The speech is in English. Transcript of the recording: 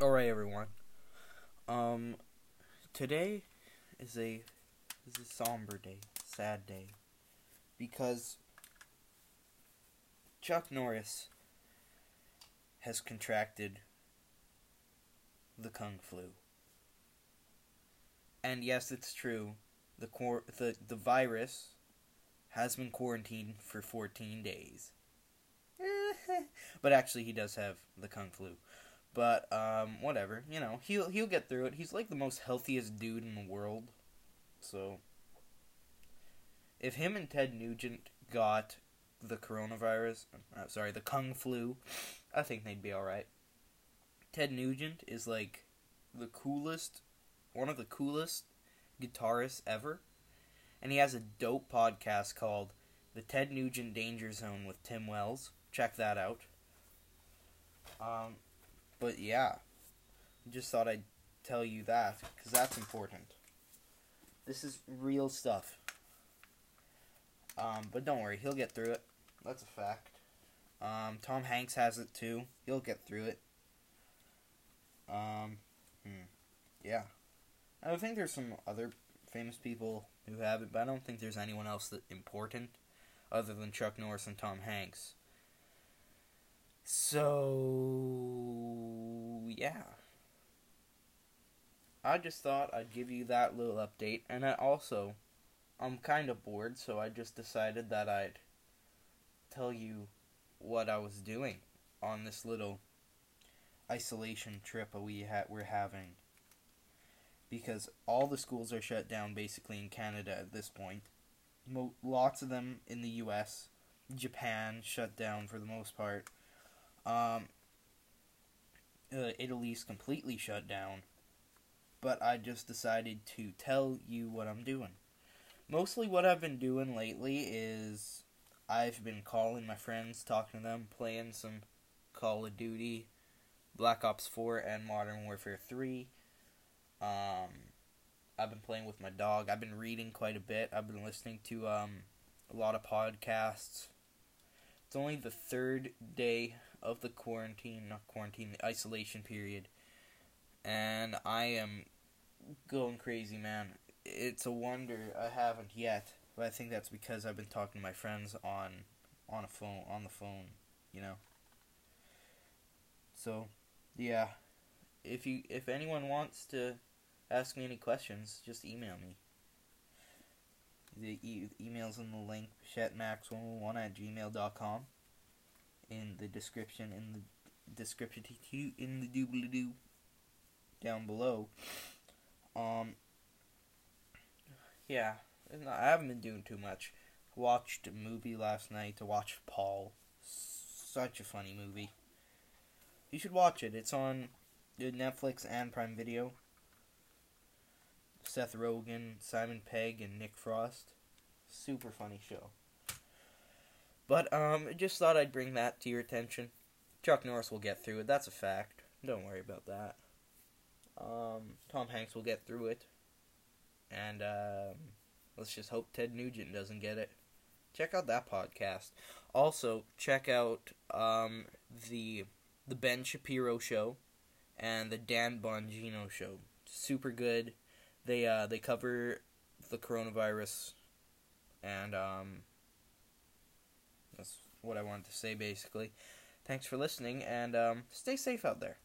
Alright, everyone. Um, today is a is a somber day, sad day, because Chuck Norris has contracted the Kung Flu. And yes, it's true. The cor- the the virus has been quarantined for 14 days. but actually he does have the Kung Flu. But um, whatever, you know, he'll he'll get through it. He's like the most healthiest dude in the world. So if him and Ted Nugent got the coronavirus, uh, sorry, the Kung Flu, I think they'd be all right. Ted Nugent is like the coolest, one of the coolest guitarists ever, and he has a dope podcast called the Ted Nugent Danger Zone with Tim Wells. Check that out. Um, but yeah, just thought I'd tell you that because that's important. This is real stuff. Um, but don't worry, he'll get through it. That's a fact. Um, Tom Hanks has it too. He'll get through it. Um, hmm. yeah. I think there's some other famous people who have it, but I don't think there's anyone else that important other than Chuck Norris and Tom Hanks. So, yeah. I just thought I'd give you that little update, and I also, I'm kind of bored, so I just decided that I'd tell you what I was doing on this little isolation trip we ha- we're having. Because all the schools are shut down basically in Canada at this point. Mo- lots of them in the US. Japan shut down for the most part. Um, uh, Italy's completely shut down. But I just decided to tell you what I'm doing. Mostly what I've been doing lately is I've been calling my friends, talking to them, playing some Call of Duty, Black Ops 4, and Modern Warfare 3. Um, I've been playing with my dog. I've been reading quite a bit. I've been listening to um, a lot of podcasts. It's only the third day of the quarantine, not quarantine, the isolation period. And I am going crazy, man. It's a wonder I haven't yet, but I think that's because I've been talking to my friends on on a phone on the phone, you know. So, yeah. If you if anyone wants to ask me any questions, just email me. The e- email's in the link, pichettemax111 at gmail.com. In the description, in the description, in the doobly doo down below. Um, yeah, I haven't been doing too much. Watched a movie last night to watch Paul. Such a funny movie. You should watch it. It's on Netflix and Prime Video. Seth Rogen, Simon Pegg, and Nick Frost. Super funny show. But um, just thought I'd bring that to your attention. Chuck Norris will get through it. That's a fact. Don't worry about that. Um, Tom Hanks will get through it. And um, let's just hope Ted Nugent doesn't get it. Check out that podcast. Also, check out um, the the Ben Shapiro show and the Dan Bongino show. Super good. They uh, they cover the coronavirus, and um, that's what I wanted to say basically. Thanks for listening, and um, stay safe out there.